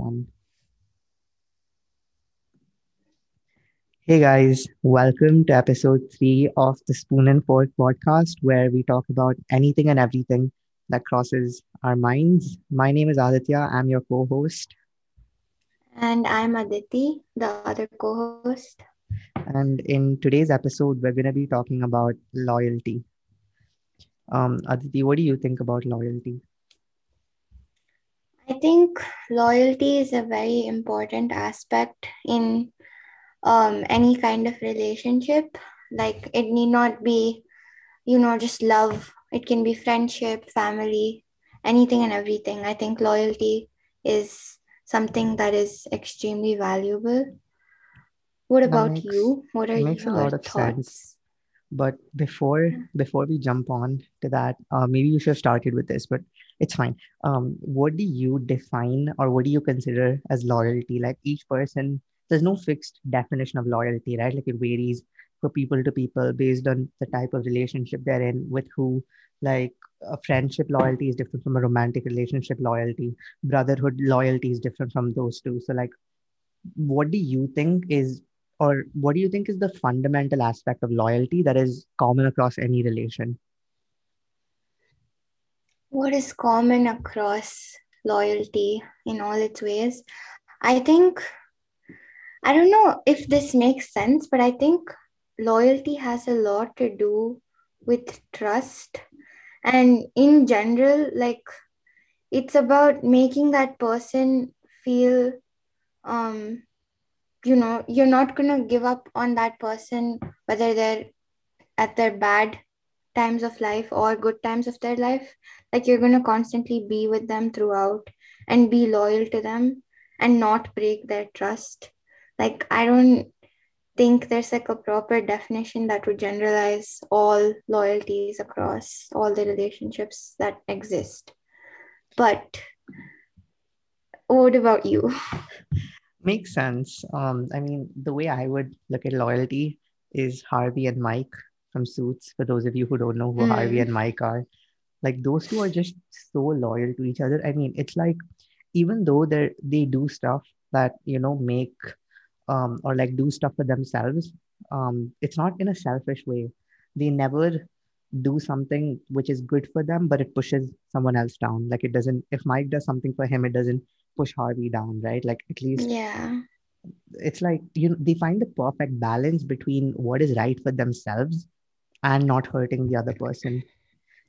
one. Hey guys, welcome to episode three of the Spoon and Fork podcast, where we talk about anything and everything that crosses our minds. My name is Aditya, I'm your co host. And I'm Aditi, the other co host. And in today's episode, we're going to be talking about loyalty. Um, Aditi, what do you think about loyalty? I think loyalty is a very important aspect in um, any kind of relationship. Like it need not be, you know, just love. It can be friendship, family, anything and everything. I think loyalty is something that is extremely valuable. What about makes, you? What are makes your a lot of thoughts? Sense. But before before we jump on to that, uh, maybe we should have started with this, but it's fine. Um, what do you define or what do you consider as loyalty? Like each person there's no fixed definition of loyalty, right? Like it varies for people to people based on the type of relationship they're in with who. Like a friendship loyalty is different from a romantic relationship loyalty. Brotherhood loyalty is different from those two. So, like, what do you think is, or what do you think is the fundamental aspect of loyalty that is common across any relation? What is common across loyalty in all its ways? I think I don't know if this makes sense, but I think loyalty has a lot to do with trust. And in general, like it's about making that person feel um you know you're not going to give up on that person whether they're at their bad times of life or good times of their life like you're going to constantly be with them throughout and be loyal to them and not break their trust. Like i don't think there's like a proper definition that would generalize all loyalties across all the relationships that exist. But what about you? Makes sense. Um i mean the way i would look at loyalty is harvey and mike from suits for those of you who don't know who mm. harvey and mike are. Like those two are just so loyal to each other. I mean it's like even though they they do stuff that you know make um, or like do stuff for themselves um, it's not in a selfish way. They never do something which is good for them but it pushes someone else down. Like it doesn't if mike does something for him it doesn't push harvey down right? Like at least yeah. it's like you know they find the perfect balance between what is right for themselves and not hurting the other person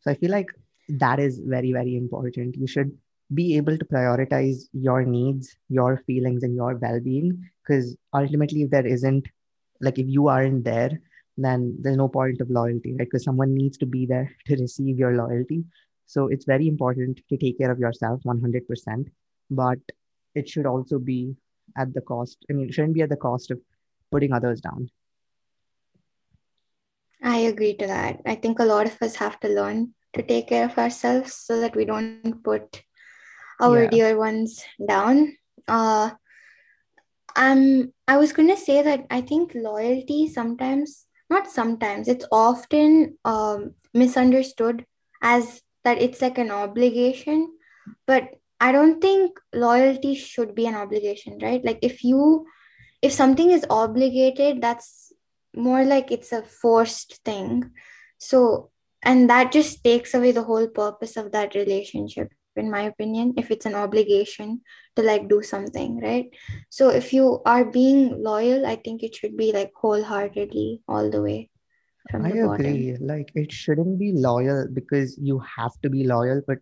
so i feel like that is very very important you should be able to prioritize your needs, your feelings, and your well being. Because ultimately, if there isn't, like, if you aren't there, then there's no point of loyalty, right? Because someone needs to be there to receive your loyalty. So it's very important to take care of yourself 100%. But it should also be at the cost, I mean, it shouldn't be at the cost of putting others down. I agree to that. I think a lot of us have to learn to take care of ourselves so that we don't put our yeah. dear ones down. Uh, um, I was gonna say that I think loyalty sometimes, not sometimes, it's often um, misunderstood as that it's like an obligation, but I don't think loyalty should be an obligation, right? Like if you, if something is obligated, that's more like it's a forced thing. So, and that just takes away the whole purpose of that relationship in my opinion if it's an obligation to like do something right so if you are being loyal i think it should be like wholeheartedly all the way i the agree bottom. like it shouldn't be loyal because you have to be loyal but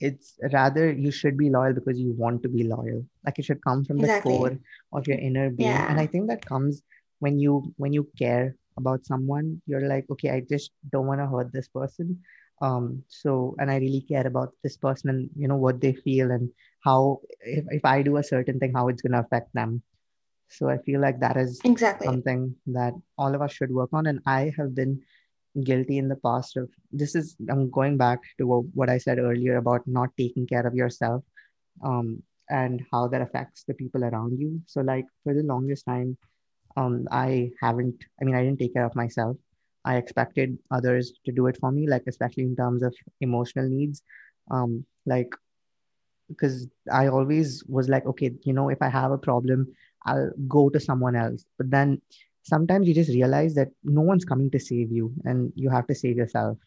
it's rather you should be loyal because you want to be loyal like it should come from exactly. the core of your inner being yeah. and i think that comes when you when you care about someone you're like okay i just don't want to hurt this person. Um so and i really care about this person and you know what they feel and how if, if i do a certain thing how it's going to affect them. So i feel like that is exactly. something that all of us should work on. And i have been guilty in the past of this is i'm going back to what i said earlier about not taking care of yourself um and how that affects the people around you. So like for the longest time um i haven't i mean i didn't take care of myself I expected others to do it for me, like especially in terms of emotional needs. Um, like because I always was like, okay, you know, if I have a problem, I'll go to someone else. But then sometimes you just realize that no one's coming to save you and you have to save yourself.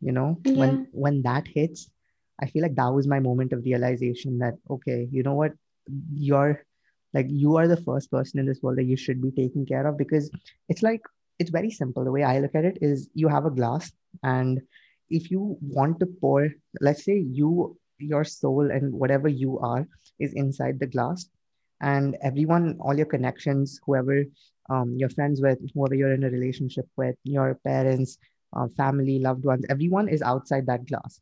You know, Yeah. when when that hits, I feel like that was my moment of realization that okay, you know what, you're like you are the first person in this world that you should be taking care of because it's like it's very simple. The way I look at it is you have a glass and if you want to pour, let's say you your soul and whatever you are is inside the glass and everyone all your connections whoever um, you're friends with whoever you're in a relationship with your parents uh, family loved ones everyone is outside that glass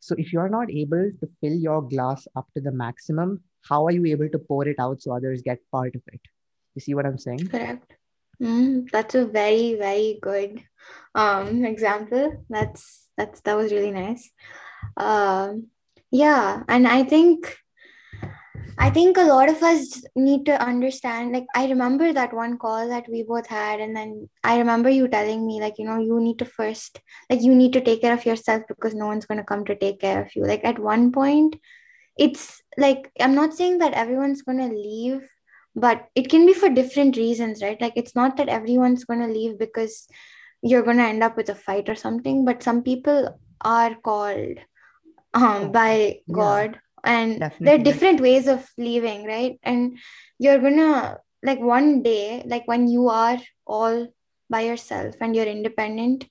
so if you're not able to fill your glass up to the maximum how are you able to pour it out so others get part of it you see what i'm saying Correct. Mm, that's a very, very good um example. That's that's that was really nice. Um, yeah, and I think I think a lot of us need to understand. Like, I remember that one call that we both had, and then I remember you telling me, like, you know, you need to first, like, you need to take care of yourself because no one's going to come to take care of you. Like, at one point, it's like, I'm not saying that everyone's going to leave, but it can be for different reasons, right? Like, it's not that everyone's going to leave because you're going to end up with a fight or something, but some people are called um Oh, by yeah, god and there are different ways of leaving right? And you're gonna like one day like when you are all by yourself and you're independent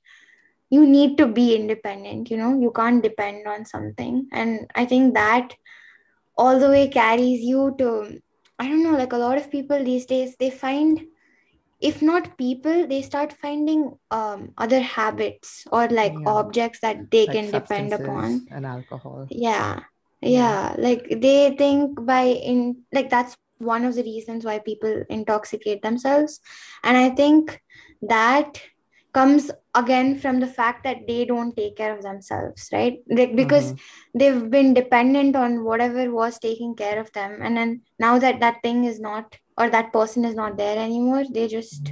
you need to be independent you know? You can't depend on something. And i think that all the way carries you to i don't know like a lot of people these days they find if not people they start finding um other habits or like yeah, objects that they like can depend upon and alcohol. yeah, Yeah, yeah. Like they think by in like that's one of the reasons why people intoxicate themselves. And I think that comes again from the fact that they don't take care of themselves, right? Like because mm-hmm. they've been dependent on whatever was taking care of them. And then now that that thing is not or that person is not there anymore, they just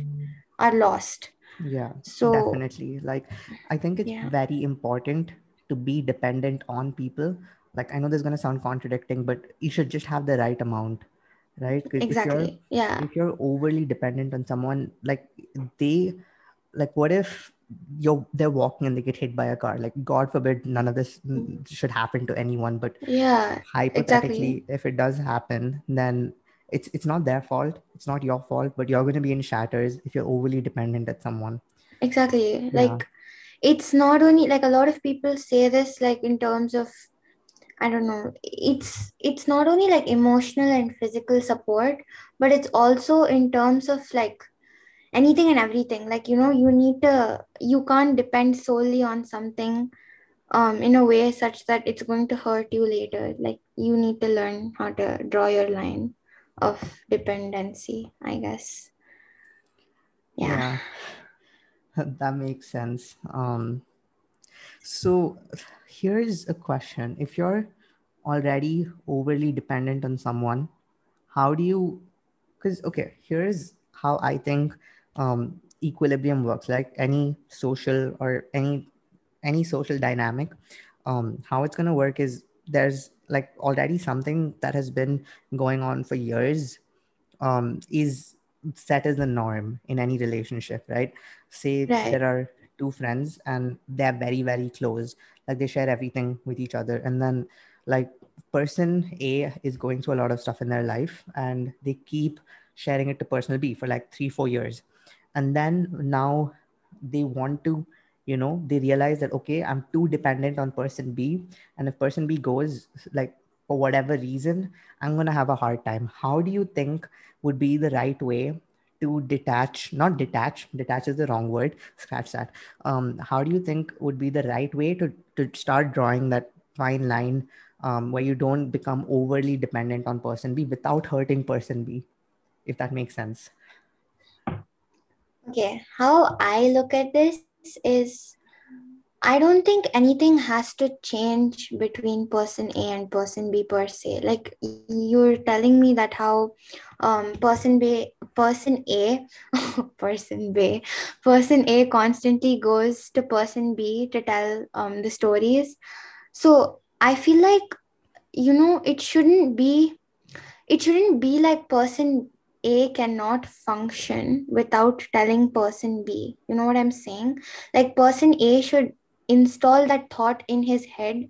are lost. Yeah, So, definitely. Like, I think it's yeah, very important to be dependent on people. Like, I know this is gonna sound contradicting, but you should just have the right amount, right? Because if exactly. Yeah, if you're overly dependent on someone, like they like what if you're they're walking and they get hit by a car? Like, God forbid none of this should happen to anyone, but yeah, exactly. hypothetically if it does happen then it's it's not their fault it's not your fault but you're going to be in shatters if you're overly dependent at someone Exactly. yeah Like it's not only like a lot of people say this like in terms of I don't know, it's it's not only like emotional and physical support, but it's also in terms of like anything and everything. Like, you know, you need to you can't depend solely on something um in a way such that it's going to hurt you later. Like you need to learn how to draw your line of dependency, I guess. Yeah. yeah that makes sense um so here is a question if you're already overly dependent on someone how do you because okay here's how i think um equilibrium works like any social or any any social dynamic um how it's going to work is there's like already something that has been going on for years um is set as the norm in any relationship right say Right. there are two friends and they're very very close like they share everything with each other and then like person a is going through a lot of stuff in their life and they keep sharing it to person b for like 3 4 years and then now they want to you know they realize that okay i'm too dependent on person b. And if person b goes like for whatever reason i'm going to have a hard time. How do you think would be the right way to detach not detach detach is the wrong word scratch that. Um, how do you think would be the right way to to start drawing that fine line um, where you don't become overly dependent on person b without hurting person b if that makes sense Okay, how I look at this is I don't think anything has to change between person A and person B per se. Like you're telling me that how um person B person A person B person A constantly goes to person B to tell um the stories. So I feel like you know it shouldn't be it shouldn't be like person a cannot function without telling person b. You know what i'm saying? Like person a should install that thought in his head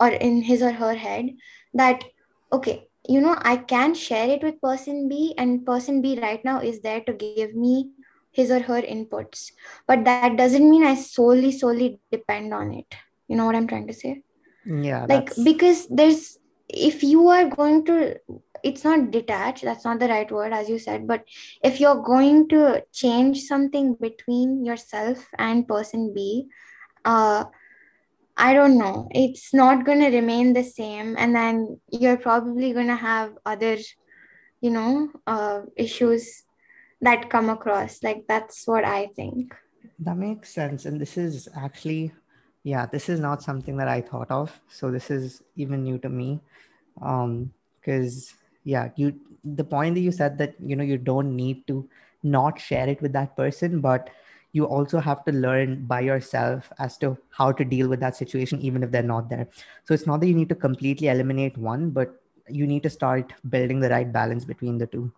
or in his or her head that okay you know i can share it with person b and person b right now is there to give me his or her inputs. But that doesn't mean i solely solely depend on it. You know what i'm trying to say? Yeah like that's because there's if you are going to it's not detached that's not the right word as you said but if you're going to change something between yourself and person b uh i don't know. It's not going to remain the same and then you're probably going to have other you know uh issues that come across. Like that's what i think. That makes sense and this is actually yeah this is not something that i thought of so this is even new to me um because yeah you the point that you said that you know you don't need to not share it with that person but you also have to learn by yourself as to how to deal with that situation even if they're not there. So it's not that you need to completely eliminate one but you need to start building the right balance between the two.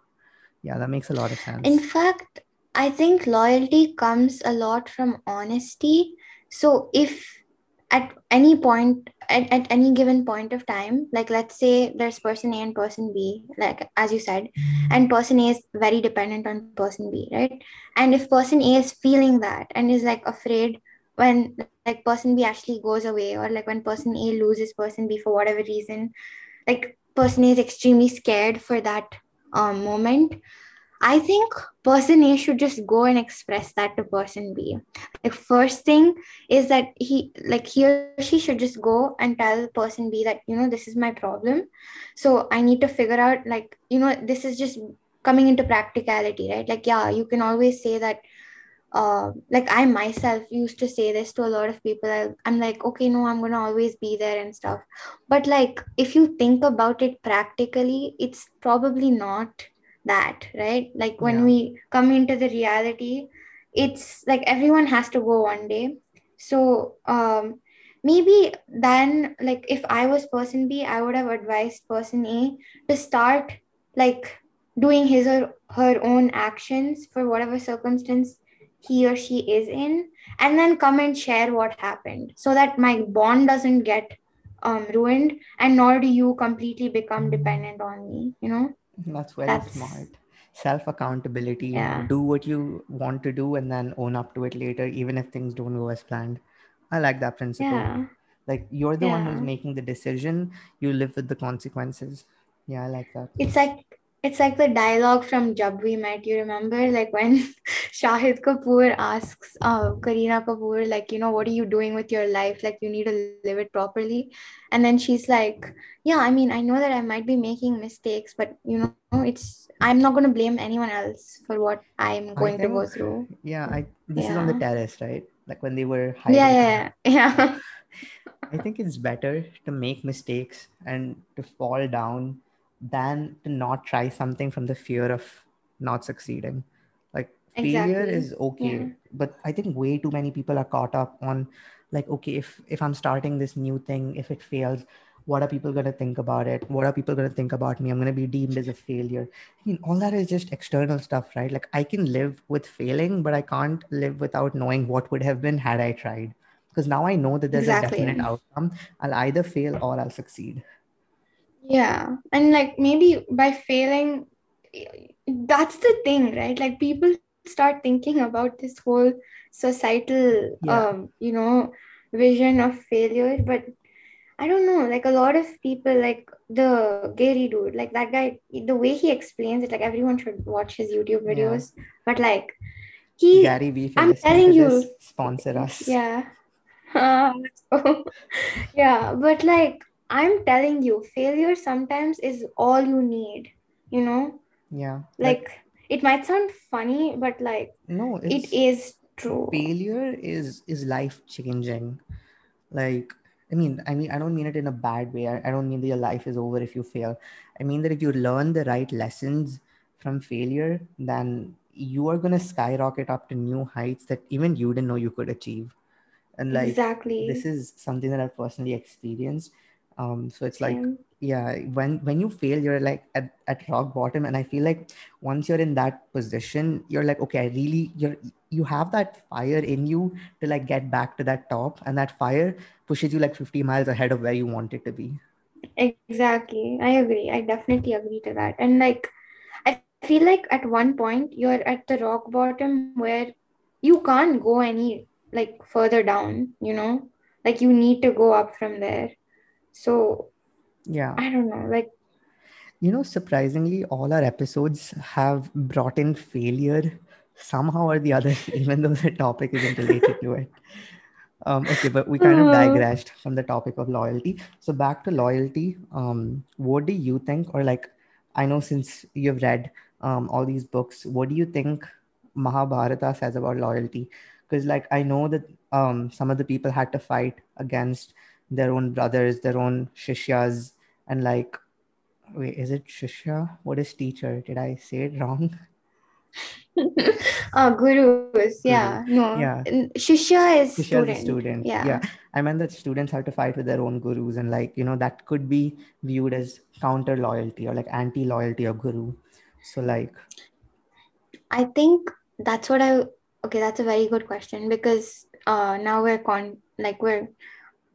Yeah that makes a lot of sense. In fact i think loyalty comes a lot from honesty. So if at any point at, at any given point of time like let's say there's person a and person b like as you said and person a is very dependent on person b right? And if person a is feeling that and is like afraid when like person b actually goes away or like when person a loses person b for whatever reason like person a is extremely scared for that um, moment I think person A should just go and express that to person B. Like first thing is that he like he or she should just go and tell person B that you know this is my problem. So I need to figure out like you know this is just coming into practicality, right? Like yeah, you can always say that uh, like I myself used to say this to a lot of people. I, I'm like, okay, no, I'm gonna always be there and stuff. But like, if you think about it practically, it's probably not that right? Like when Yeah. we come into the reality it's like everyone has to go one day. So um maybe then like if i was person b i would have advised person a to start like doing his or her own actions for whatever circumstance he or she is in and then come and share what happened so that my bond doesn't get um, ruined and nor do you completely become dependent on me you know That's very that's smart. Self accountability. yeah Do what you want to do and then own up to it later, even if things don't go as planned. I like that principle. yeah Like you're the one who's making the decision, you live with the consequences. Yeah, I like that. it's like it's like the dialogue from Jab We Met. You remember, like when Shahid Kapoor asks uh, Kareena Kapoor, like, you know, what are you doing with your life? Like, you need to live it properly. And then she's like, Yeah, I mean, I know that I might be making mistakes, but you know, it's I'm not going to blame anyone else for what I'm going to go through. yeah, I this is on the terrace, right? Like when they were yeah, hiding yeah, yeah. yeah. I think it's better to make mistakes and to fall down than to not try something from the fear of not succeeding. Like failure Exactly. is Yeah, okay, but I think way too many people are caught up on like, okay, if if I'm starting this new thing, if it fails, what are people gonna think about it? What are people gonna think about me? I'm gonna be deemed as a failure. I mean, all that is just external stuff, right? Like I can live with failing, but I can't live without knowing what would have been had I tried because now I know that there's a definite outcome. I'll either fail or I'll succeed. Yeah, and like maybe by failing, that's the thing, right? Like people start thinking about this whole societal, Yeah, um, you know, vision of failure. But I don't know, like a lot of people, like the Gary dude, like that guy, the way he explains it, like everyone should watch his YouTube yeah. videos. But like he, Gary V, I'm telling you, sponsor us. yeah. Uh, let's. Yeah, but like I'm telling you, failure sometimes is all you need, you know? Yeah, like Like it might sound funny, but like no, it's true. failure is is life changing. Like I mean, I mean, I don't mean it in a bad way. I, I don't mean that your life is over if you fail. I mean that if you learn the right lessons from failure, then you are gonna skyrocket up to new heights that even you didn't know you could achieve. and like exactly, this is something that i've personally experienced um so it's like Same. yeah when when you fail you're like at, at rock bottom. And i feel like once you're in that position you're like okay i really you're you have that fire in you to like get back to that top. And that fire pushes you like 50 miles ahead of where you want it to be. Exactly. I agree. I definitely agree to that. And like i feel like at one point you're at the rock bottom where you can't go any like further down you know? Like you need to go up from there so yeah. I don't know like you know surprisingly all our episodes have brought in failure somehow or the other even though the topic isn't related to it. Um, okay but we kind of Uh. digressed from the topic of loyalty. So back to loyalty um, what do you think or like i know since you've read um, all these books what do you think mahabharata says about loyalty? Because like i know that um, some of the people had to fight against their own brothers their own shishyas and like wait is it shishya what is teacher did i say it wrong uh gurus yeah no Yeah. Shishya is Shishya student, a student. yeah. yeah. I meant that students have to fight with their own gurus, and like you know that could be viewed as counter loyalty or like anti loyalty of guru. So like, I think that's what I okay, that's a very good question because uh now we're con like we're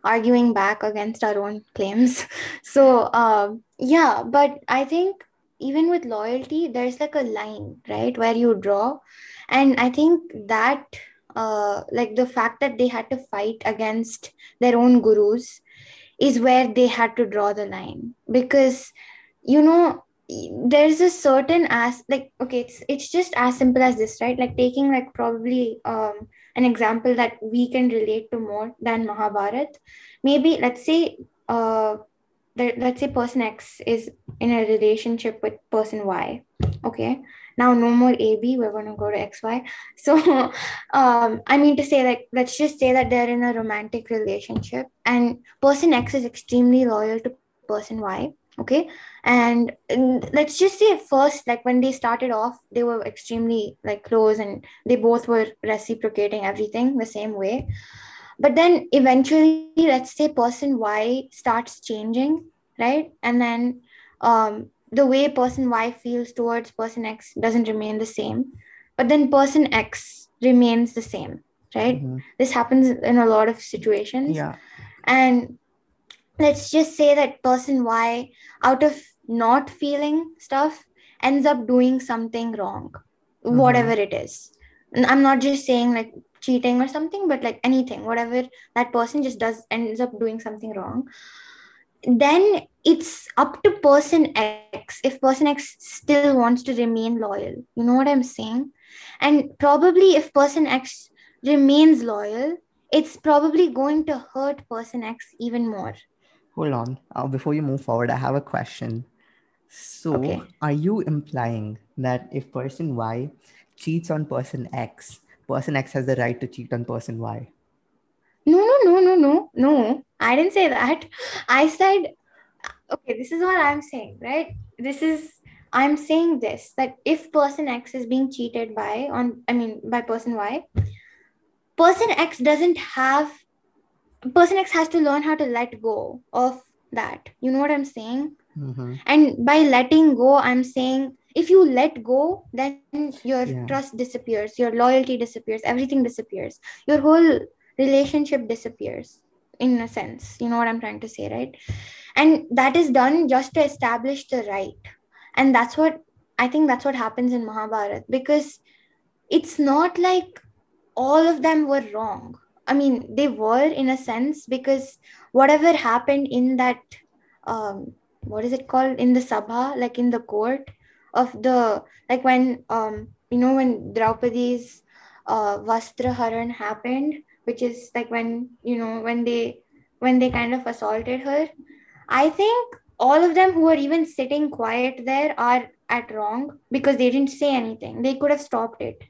arguing back against our own claims. So um yeah, but I think even with loyalty, there's like a line, right, where you draw. And I think that uh like the fact that they had to fight against their own gurus is where they had to draw the line because you know there's a certain as like okay it's it's just as simple as this right? Like taking like probably um an example that we can relate to more than mahabharat. Maybe let's say uh that let's say person x is in a relationship with person y okay? Now no more ab we're going to go to xy so um i mean to say like let's just say that they're in a romantic relationship and person x is extremely loyal to person y okay? And, let's just say at first like when they started off they were extremely like close and they both were reciprocating everything the same way. But then eventually let's say person y starts changing right? And then um the way person y feels towards person x doesn't remain the same. But then person x remains the same right? Mhm. this happens in a lot of situations. Yeah, and let's just say that person y out of not feeling stuff ends up doing something wrong Mhm. whatever it is. And i'm not just saying like cheating or something but like anything whatever that person just does ends up doing something wrong. Then it's up to person x if person x still wants to remain loyal. You know what i'm saying? And probably if person x remains loyal it's probably going to hurt person x even more hold on. Uh, before you move forward, I have a question. So, Okay. are you implying that if person Y cheats on person X, person X has the right to cheat on person Y? No, no, no, no, no, no. I didn't say that. I said, okay, this is what I'm saying, right? This is, I'm saying this that if person X is being cheated by, on, I mean, by person Y, person X doesn't have, person X has to learn how to let go of that. You know what I'm saying? Mm-hmm. And by letting go, I'm saying if you let go, then your Yeah. trust disappears, your loyalty disappears, everything disappears, your whole relationship disappears in a sense. You know what I'm trying to say, right? And that is done just to establish the right. And that's what I think that's what happens in Mahabharata because it's not like all of them were wrong. I mean, they were in a sense because whatever happened in that um what is it called? In the sabha like in the court of the like when um you know when draupadi's uh vastra haran happened which is like when you know when they when they kind of assaulted her. I think all of them who were even sitting quiet there are at wrong because they didn't say anything. They could have stopped it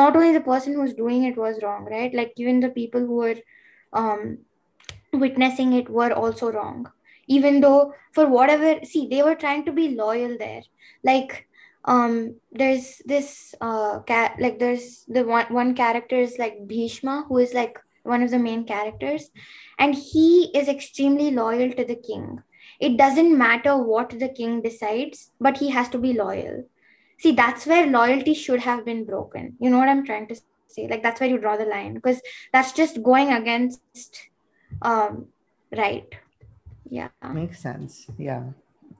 not only the person who's doing it was wrong right? Like even the people who were um witnessing it were also wrong. Even though for whatever see they were trying to be loyal there. Like um there's this uh cat like there's the one one character is like bhishma who is like one of the main characters. And he is extremely loyal to the king. It doesn't matter what the king decides, but he has to be loyal. See, that's where loyalty should have been broken. You know what I'm trying to say? Like that's where you draw the line because that's just going against um right. Yeah. Makes sense. Yeah.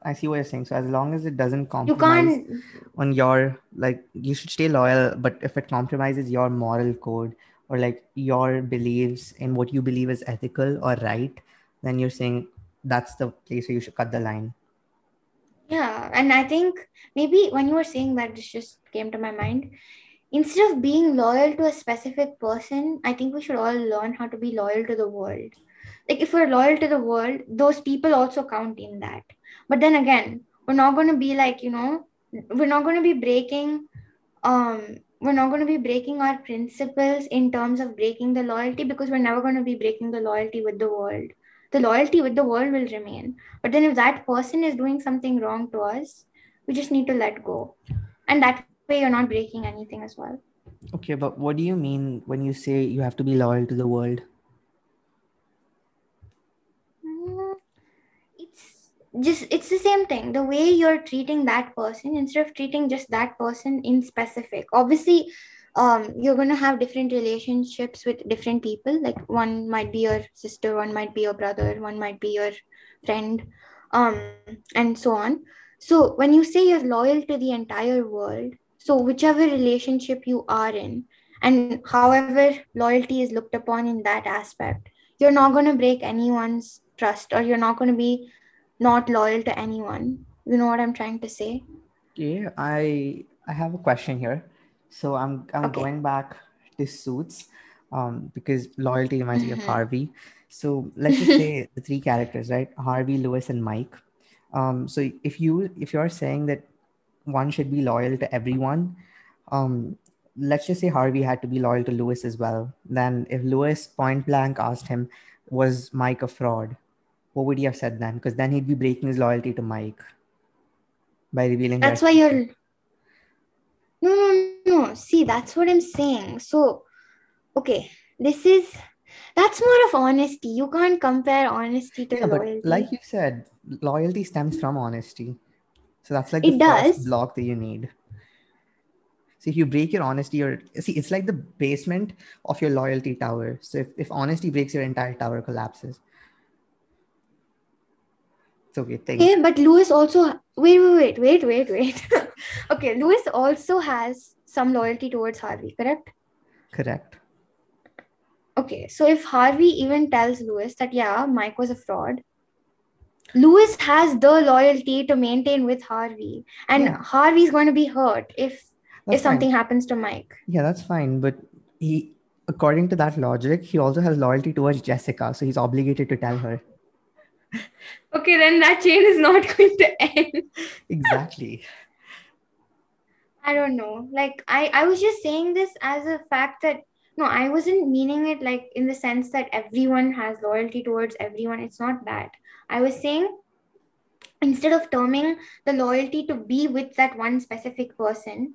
I see what you're saying. So as long as it doesn't compromise You can't on your like you should stay loyal, but if it compromises your moral code or like your beliefs in what you believe is ethical or right, then you're saying that's the place where you should cut the line. Yeah, and I think maybe when you were saying that, this just came to my mind. Instead of being loyal to a specific person, I think we should all learn how to be loyal to the world. Like, if we're loyal to the world, those people also count in that. But then again, we're not going to be like, you know, we're not going to be breaking, um, we're not going to be breaking our principles in terms of breaking the loyalty because we're never going to be breaking the loyalty with the world the loyalty with the world will remain. But then if that person is doing something wrong to us, we just need to let go. And that way you're not breaking anything as well. Okay, but what do you mean when you say you have to be loyal to the world? Mm, It's just it's the same thing. The way you're treating that person instead of treating just that person in specific. Obviously, um you're going to have different relationships with different people. Like one might be your sister one might be your brother one might be your friend um and so on. So when you say you're loyal to the entire world so whichever relationship you are in and however loyalty is looked upon in that aspect you're not going to break anyone's trust or you're not going to be not loyal to anyone. You know what i'm trying to say? Yeah, I I have a question here. So I'm I'm Okay. going back to suits, um, because loyalty reminds me of Mhm. Harvey. So let's just say the three characters, right? Harvey, Louis, and Mike. Um, so if you if you're saying that one should be loyal to everyone, um, let's just say Harvey had to be loyal to Louis as well. Then if Louis point blank asked him, was Mike a fraud? What would he have said then? Because then he'd be breaking his loyalty to Mike by revealing that's why you're no no no see that's what i'm saying so okay this is that's more of honesty you can't compare honesty to Yeah, but like you said, loyalty stems from honesty. So that's like It does. block that you need. So if you break your honesty, or see, it's like the basement of your loyalty tower. So if, if honesty breaks, your entire tower collapses. Okay. Think. okay but louis also wait wait wait wait wait wait okay louis also has some loyalty towards harvey correct Correct. okay so if harvey even tells louis that yeah mike was a fraud louis has the loyalty to maintain with harvey and Yeah. harvey's going to be hurt if That's if something fine. happens to mike Yeah, that's fine. But he, according to that logic, he also has loyalty towards Jessica. So he's obligated to tell her. Okay, then that chain is not going to end. Exactly. I don't know. Like I, I was just saying this as a fact that no, I wasn't meaning it like in the sense that everyone has loyalty towards everyone. It's not that. I was saying instead of terming the loyalty to be with that one specific person,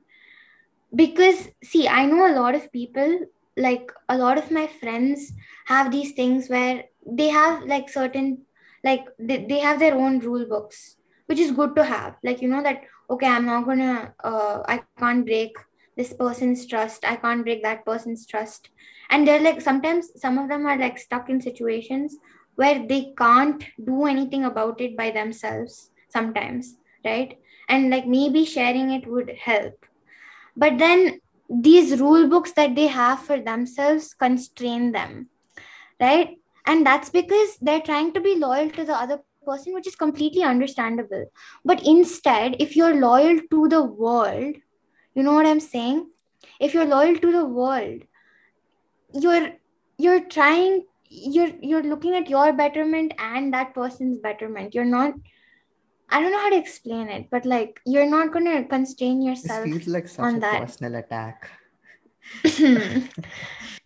because see, I know a lot of people, like a lot of my friends have these things where they have like certain like they, they have their own rule books which is good to have. Like you know that okay i'm not gonna uh, i can't break this person's trust. I can't break that person's trust. And they're like sometimes some of them are like stuck in situations where they can't do anything about it by themselves sometimes right? And like maybe sharing it would help. But then these rule books that they have for themselves constrain them right and that's because they're trying to be loyal to the other person which is completely understandable but instead if you're loyal to the world you know what i'm saying if you're loyal to the world you're you're trying you're you're looking at your betterment and that person's betterment you're not i don't know how to explain it but like you're not going to constrain This yourself feels like such on a that. personal attack.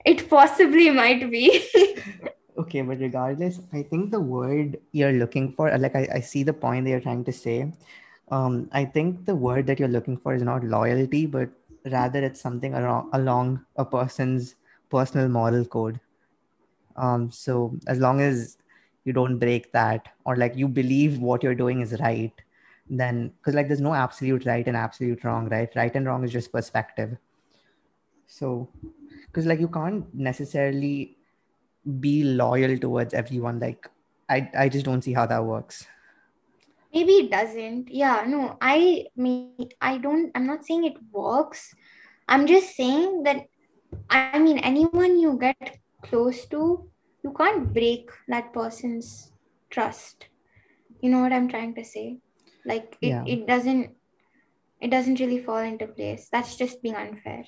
it possibly might be Okay, but regardless, I think the word you're looking for, like I, I see the point that you're trying to say. Um, I think the word that you're looking for is not loyalty, but rather it's something along, along a person's personal moral code. Um, so as long as you don't break that or like you believe what you're doing is right then because like there's no absolute right and absolute wrong right right and wrong is just perspective so because like you can't necessarily be loyal towards everyone like i i just don't see how that works. Maybe it doesn't. Yeah no i mean i don't i'm not saying it works. I'm just saying that i mean anyone you get close to you can't break that person's trust. You know what i'm trying to say? Like it, Yeah. it doesn't it doesn't really fall into place. That's just being unfair.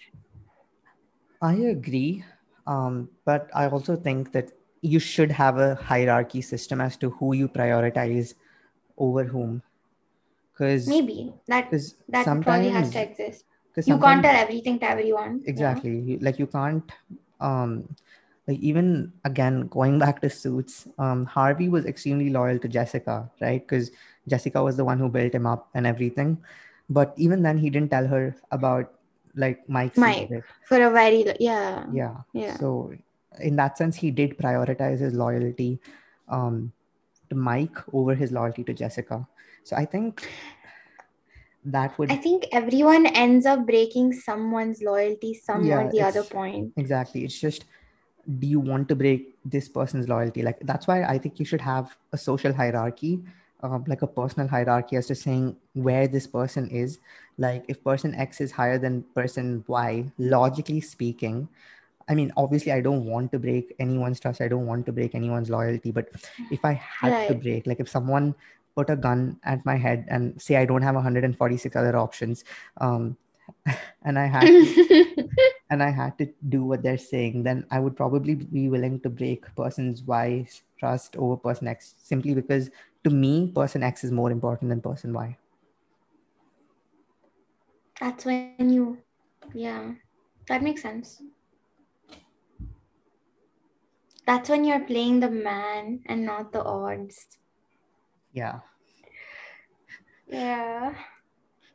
I agree. Um, but I also think that you should have a hierarchy system as to who you prioritize over whom. Because maybe. That because that probably has to exist. because you can't tell everything to everyone exactly. You, like you can't um like even again going back to suits um harvey was extremely loyal to jessica right? Because jessica was the one who built him up and everything. But even then he didn't tell her about like mike's Mike. secret. for a very yeah. Yeah. Yeah. So in that sense he did prioritize his loyalty um to mike over his loyalty to jessica. So i think that would i think everyone ends up breaking someone's loyalty some Yeah, or the other point. Exactly. It's just do you want to break this person's loyalty? Like that's why i think you should have a social hierarchy uh, like a personal hierarchy as to saying where this person is. Like if person x is higher than person y logically speaking i mean obviously i don't want to break anyone's trust. I don't want to break anyone's loyalty. But if i had to break like if someone put a gun at my head and say i don't have 146 other options um and i had to and I had to do what they're saying, then I would probably be willing to break person's Y's trust over person X simply because to me, person X is more important than person Y. that's when you yeah that makes sense that's when you're playing the man and not the odds Yeah. yeah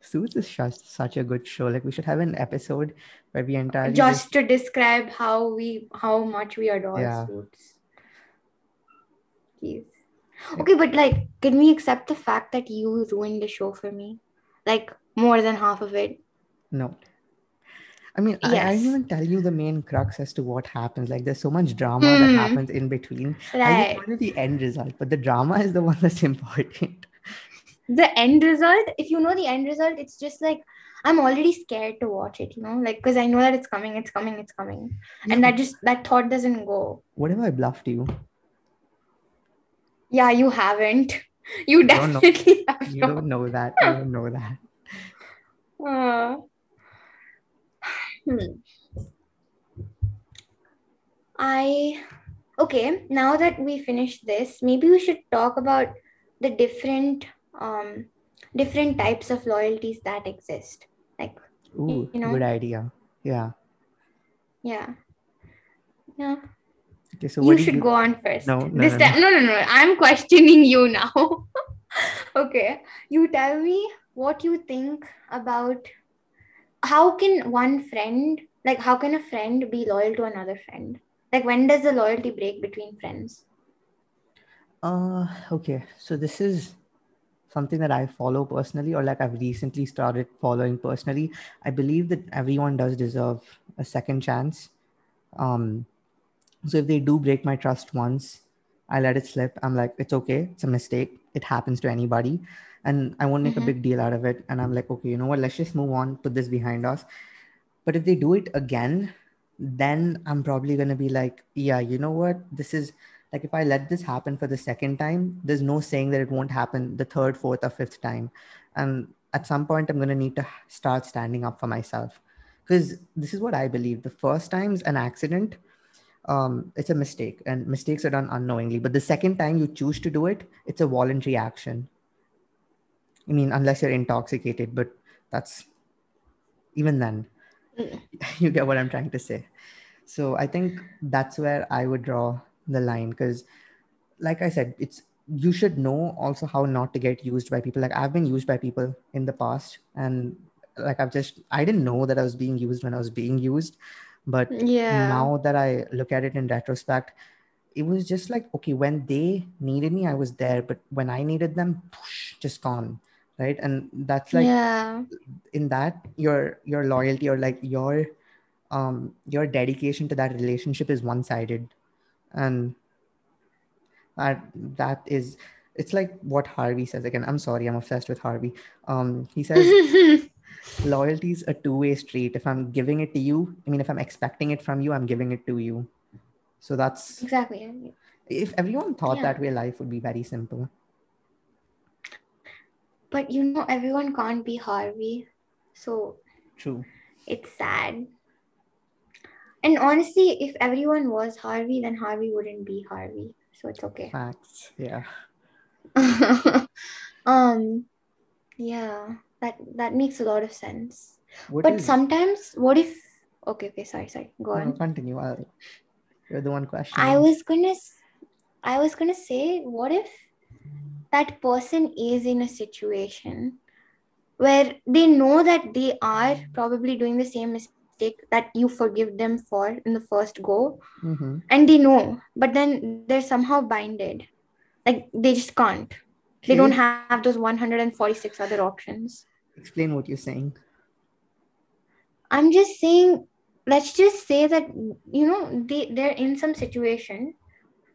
Suits is just such a good show. Like we should have an episode where we entirely just to describe how we how much we adore Yeah. suits Jeez. Okay but like can we accept the fact that you ruined the show for me like more than half of it no. I mean, I, I didn't even tell you the main crux as to what happens. Like, there's so much drama that Hmm. happens in between. I right just wanted the end result, but the drama is the one that's important. the end result if you know the end result it's just like i'm already scared to watch it you know like because i know that it's coming it's coming it's coming and that just that thought doesn't go what if I bluffed you? Yeah you haven't you don't know. definitely have You don't know that. You don't know that. Uh, hmm. I okay. Now that we finished this, maybe we should talk about the different um different types of loyalties that exist. Like Ooh, You know? good idea. Yeah. yeah, yeah. Okay, so you should you, go on first. No, no, this no, time, no, no, no. I'm questioning you now. okay, you tell me what you think about how can one friend, like, how can a friend be loyal to another friend? Like, when does the loyalty break between friends? Uh, okay. So this is something that I follow personally, or like I've recently started following personally. I believe that everyone does deserve a second chance. Um, so if they do break my trust once, I let it slip. I'm like, it's okay. It's a mistake. It happens to anybody, and I won't make Mhm. a big deal out of it. And I'm like, okay, you know what? Let's just move on. Put this behind us. But if they do it again, then I'm probably gonna be like, yeah, you know what? This is like if I let this happen for the second time, there's no saying that it won't happen the third, fourth, or fifth time. And at some point, I'm gonna need to start standing up for myself. Because this is what I believe. The first time's an accident, um, it's a mistake, and mistakes are done unknowingly. But the second time you choose to do it, it's a voluntary action. I mean, unless you're intoxicated, but that's even then Mm. you get what I'm trying to say. So I think that's where I would draw the line because, like I said, it's you should know also how not to get used by people. Like I've been used by people in the past, and like I've just I didn't know that I was being used when I was being used, but Yeah. now that I look at it in retrospect, it was just like okay when they needed me i was there but when i needed them poosh, just gone right? And that's like yeah. in that your your loyalty or like your um your dedication to that relationship is one-sided. And that that is it's like what harvey says again. I'm sorry i'm obsessed with harvey. Um he says loyalty is a two-way street. If i'm giving it to you i mean if i'm expecting it from you i'm giving it to you. So that's exactly if everyone thought Yeah. that way life would be very simple. But you know everyone can't be harvey so true. it's sad. And honestly if everyone was harvey then harvey wouldn't be harvey so it's okay. Facts yeah. Um yeah that that makes a lot of sense. What but is- sometimes what if okay okay sorry sorry go no, on. continue I'll, you're the one question i was gonna i was gonna say what if that person is in a situation where they know that they are probably doing the same mistake that you forgive them for in the first go hmm and they know but then they're somehow binded. Like they just can't. They don't have those 146 other options explain what you're saying. I'm just saying let's just say that you know they they're in some situation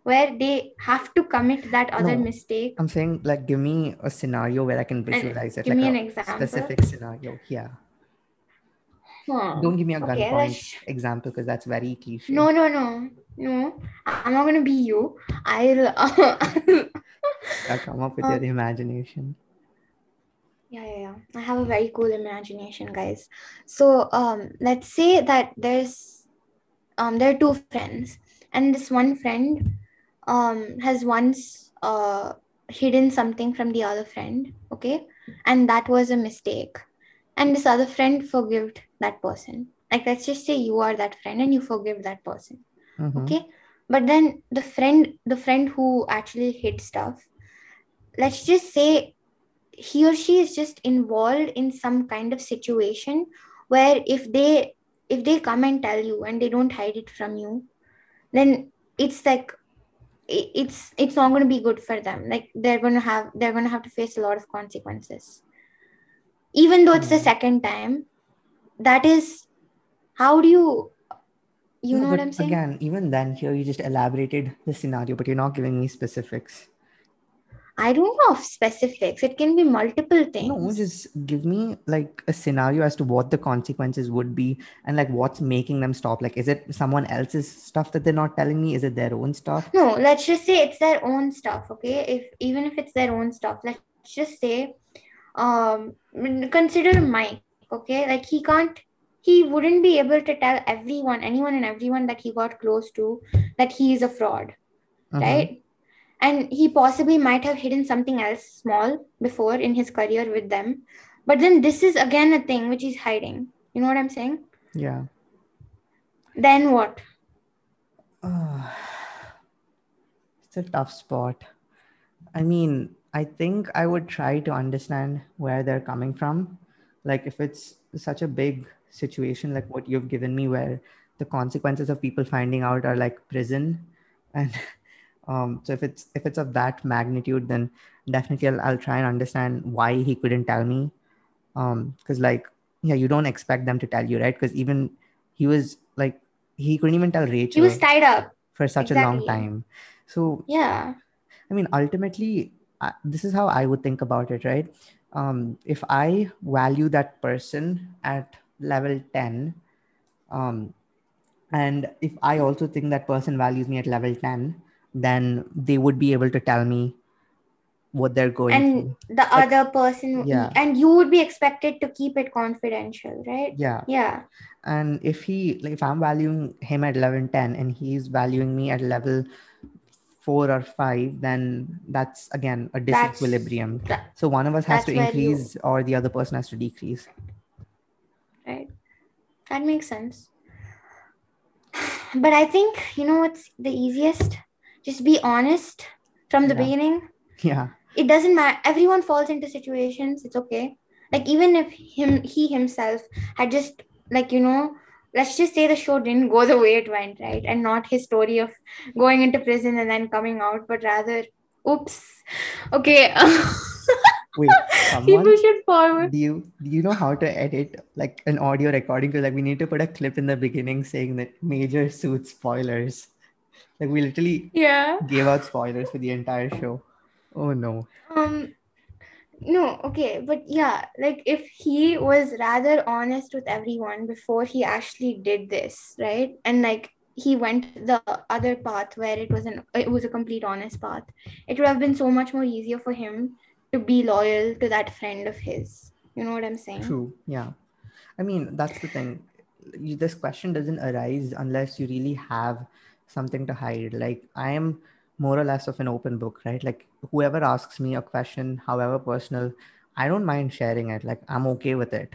where they have to commit that other No. mistake. I'm saying like give me a scenario where i can visualize it give like me an example. specific scenario. Yeah. Huh. don't give me a Okay, gunpoint let's- example because that's very cliche. No no no. No. I'm not gonna be you. I'll I'll come up with Um, your imagination Yeah, yeah, yeah. I have a very cool imagination, guys. So, um, let's say that there's, um, there are two friends, and this one friend, um, has once, uh, hidden something from the other friend, okay, and that was a mistake, and this other friend forgived that person. Like, let's just say you are that friend and you forgive that person Mhm. okay but then the friend the friend who actually hid stuff let's just say he or she is just involved in some kind of situation where if they if they come and tell you and they don't hide it from you then it's like it's it's not going to be good for them. Like they're going to have they're going to have to face a lot of consequences. Even though it's the Hmm. second time that is how do you you No, know what i'm saying? again even then here you just elaborated the scenario but you're not giving me specifics I don't know of specifics. It can be multiple things. no just give me like a scenario as to what the consequences would be and like what's making them stop like is it someone else's stuff that they're not telling me is it their own stuff No, let's just say it's their own stuff, okay? If even if it's their own stuff, let's just say, um, consider Mike, okay? Like he can't, he wouldn't be able to tell everyone, anyone and everyone that he got close to, that he is a fraud, Mhm. right? And he possibly might have hidden something else small before in his career with them, but then this is again a thing which he's hiding. You know what I'm saying? yeah Then what? it's a tough spot. I mean, I think I would try to understand where they're coming from. Like, if it's such a big situation, like what you've given me, where the consequences of people finding out are like prison, and um, so if it's if it's of that magnitude, then definitely I'll, I'll try and understand why he couldn't tell me. Um, because like, yeah, you don't expect them to tell you, right? Because even he was like, he couldn't even tell Rachel. He was tied up. for such a long time. So Yeah. I mean, ultimately, I, this is how I would think about it, right? Um, if I value that person at level 10, um, and if I also think that person values me at level 10, then they would be able to tell me what they're going and through. the other person yeah. and you would be expected to keep it confidential right Yeah. yeah And if he, like, if I'm valuing him at level 10 and he's valuing me at level four or five, then that's again a disequilibrium. that- So one of us has to where you- increase or the other person has to decrease. right that makes sense but i think you know what's the easiest just be honest from the Yeah. beginning Yeah. it doesn't matter everyone falls into situations it's okay like even if him he himself had just like you know let's just say the show didn't go the way it went, right? And not his story of going into prison and then coming out, but rather, oops, okay. Wait, someone, People should forward. do you do you know how to edit like an audio recording? Because like we need to put a clip in the beginning saying that major suit spoilers. Like we literally Yeah. gave out spoilers for the entire show. Oh no. Um, no, okay, but yeah, like if he was rather honest with everyone before he actually did this, right? And like he went the other path where it was an it was a complete honest path. It would have been so much more easier for him to be loyal to that friend of his. You know what I'm saying? True. Yeah. I mean, that's the thing. You, this question doesn't arise unless you really have something to hide. Like, I am more or less of an open book, right? Like, whoever asks me a question, however personal, I don't mind sharing it. Like, I'm okay with it.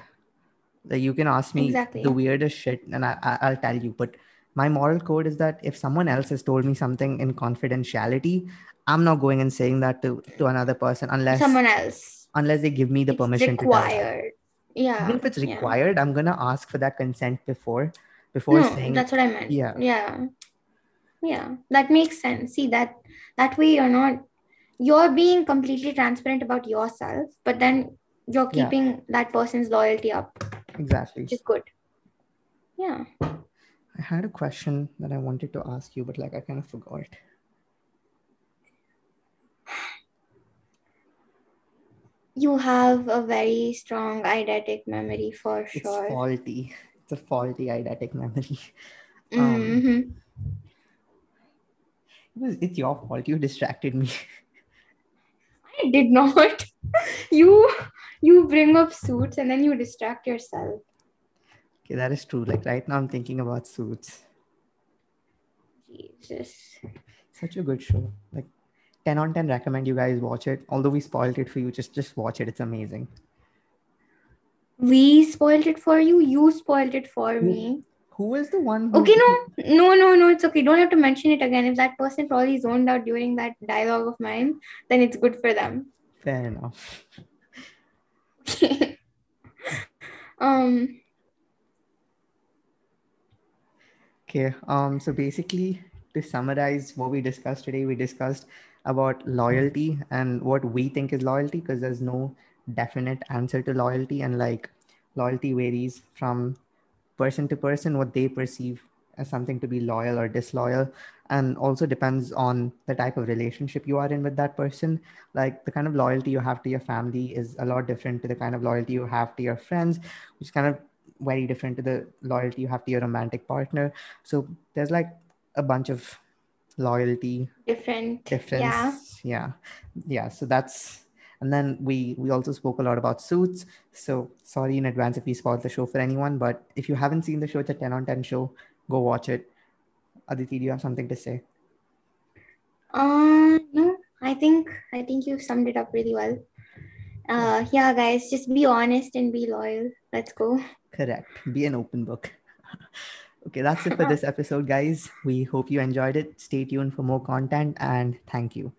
Like, you can ask me Exactly. the weirdest shit and I, I, I'll tell you. But my moral code is that if someone else has told me something in confidentiality, I'm not going and saying that to, to another person unless Someone else. unless they give me the It's permission required. Yeah. even if it's yeah. required i'm gonna ask for that consent before before no, saying that's what I meant. Yeah. Yeah. Yeah. That makes sense. See that that way you're not you're being completely transparent about yourself, but then you're Yeah. keeping that person's loyalty up, exactly which is good. Yeah. i had a question that i wanted to ask you but like i kind of forgot You have a very strong eidetic memory for sure it's faulty it's a faulty eidetic memory um, Mhm. It was, it's your fault you distracted me I did not. you you bring up suits and then you distract yourself. okay that is true like right now i'm thinking about suits Jesus. such a good show like 10 on 10 recommend you guys watch it although we spoiled it for you just just watch it it's amazing We spoiled it for you. You spoiled it for me. Who was the one Okay, no, no, no, no. It's okay. Don't have to mention it again. If that person probably zoned out during that dialogue of mine, then it's good for them. fair enough um. Okay, um, so basically, to summarize what we discussed today, we discussed about loyalty and what we think is loyalty because there's no definite answer to loyalty, and like loyalty varies from person to person, what they perceive as something to be loyal or disloyal, and also depends on the type of relationship you are in with that person. Like the kind of loyalty you have to your family is a lot different to the kind of loyalty you have to your friends, which is kind of very different to the loyalty you have to your romantic partner so there's like a bunch of loyalty Different. difference Yeah. yeah yeah so that's and then we we also spoke a lot about suits. So sorry in advance if we spoiled the show for anyone but if you haven't seen the show it's a 10 on 10 show. Go watch it. Aditi do you have something to say? Uh, no, I think I think you've summed it up really well. Uh, yeah, guys, just be honest and be loyal. Let's go. correct. Be an open book. Okay that's it for this episode guys. We hope you enjoyed it. Stay tuned for more content and thank you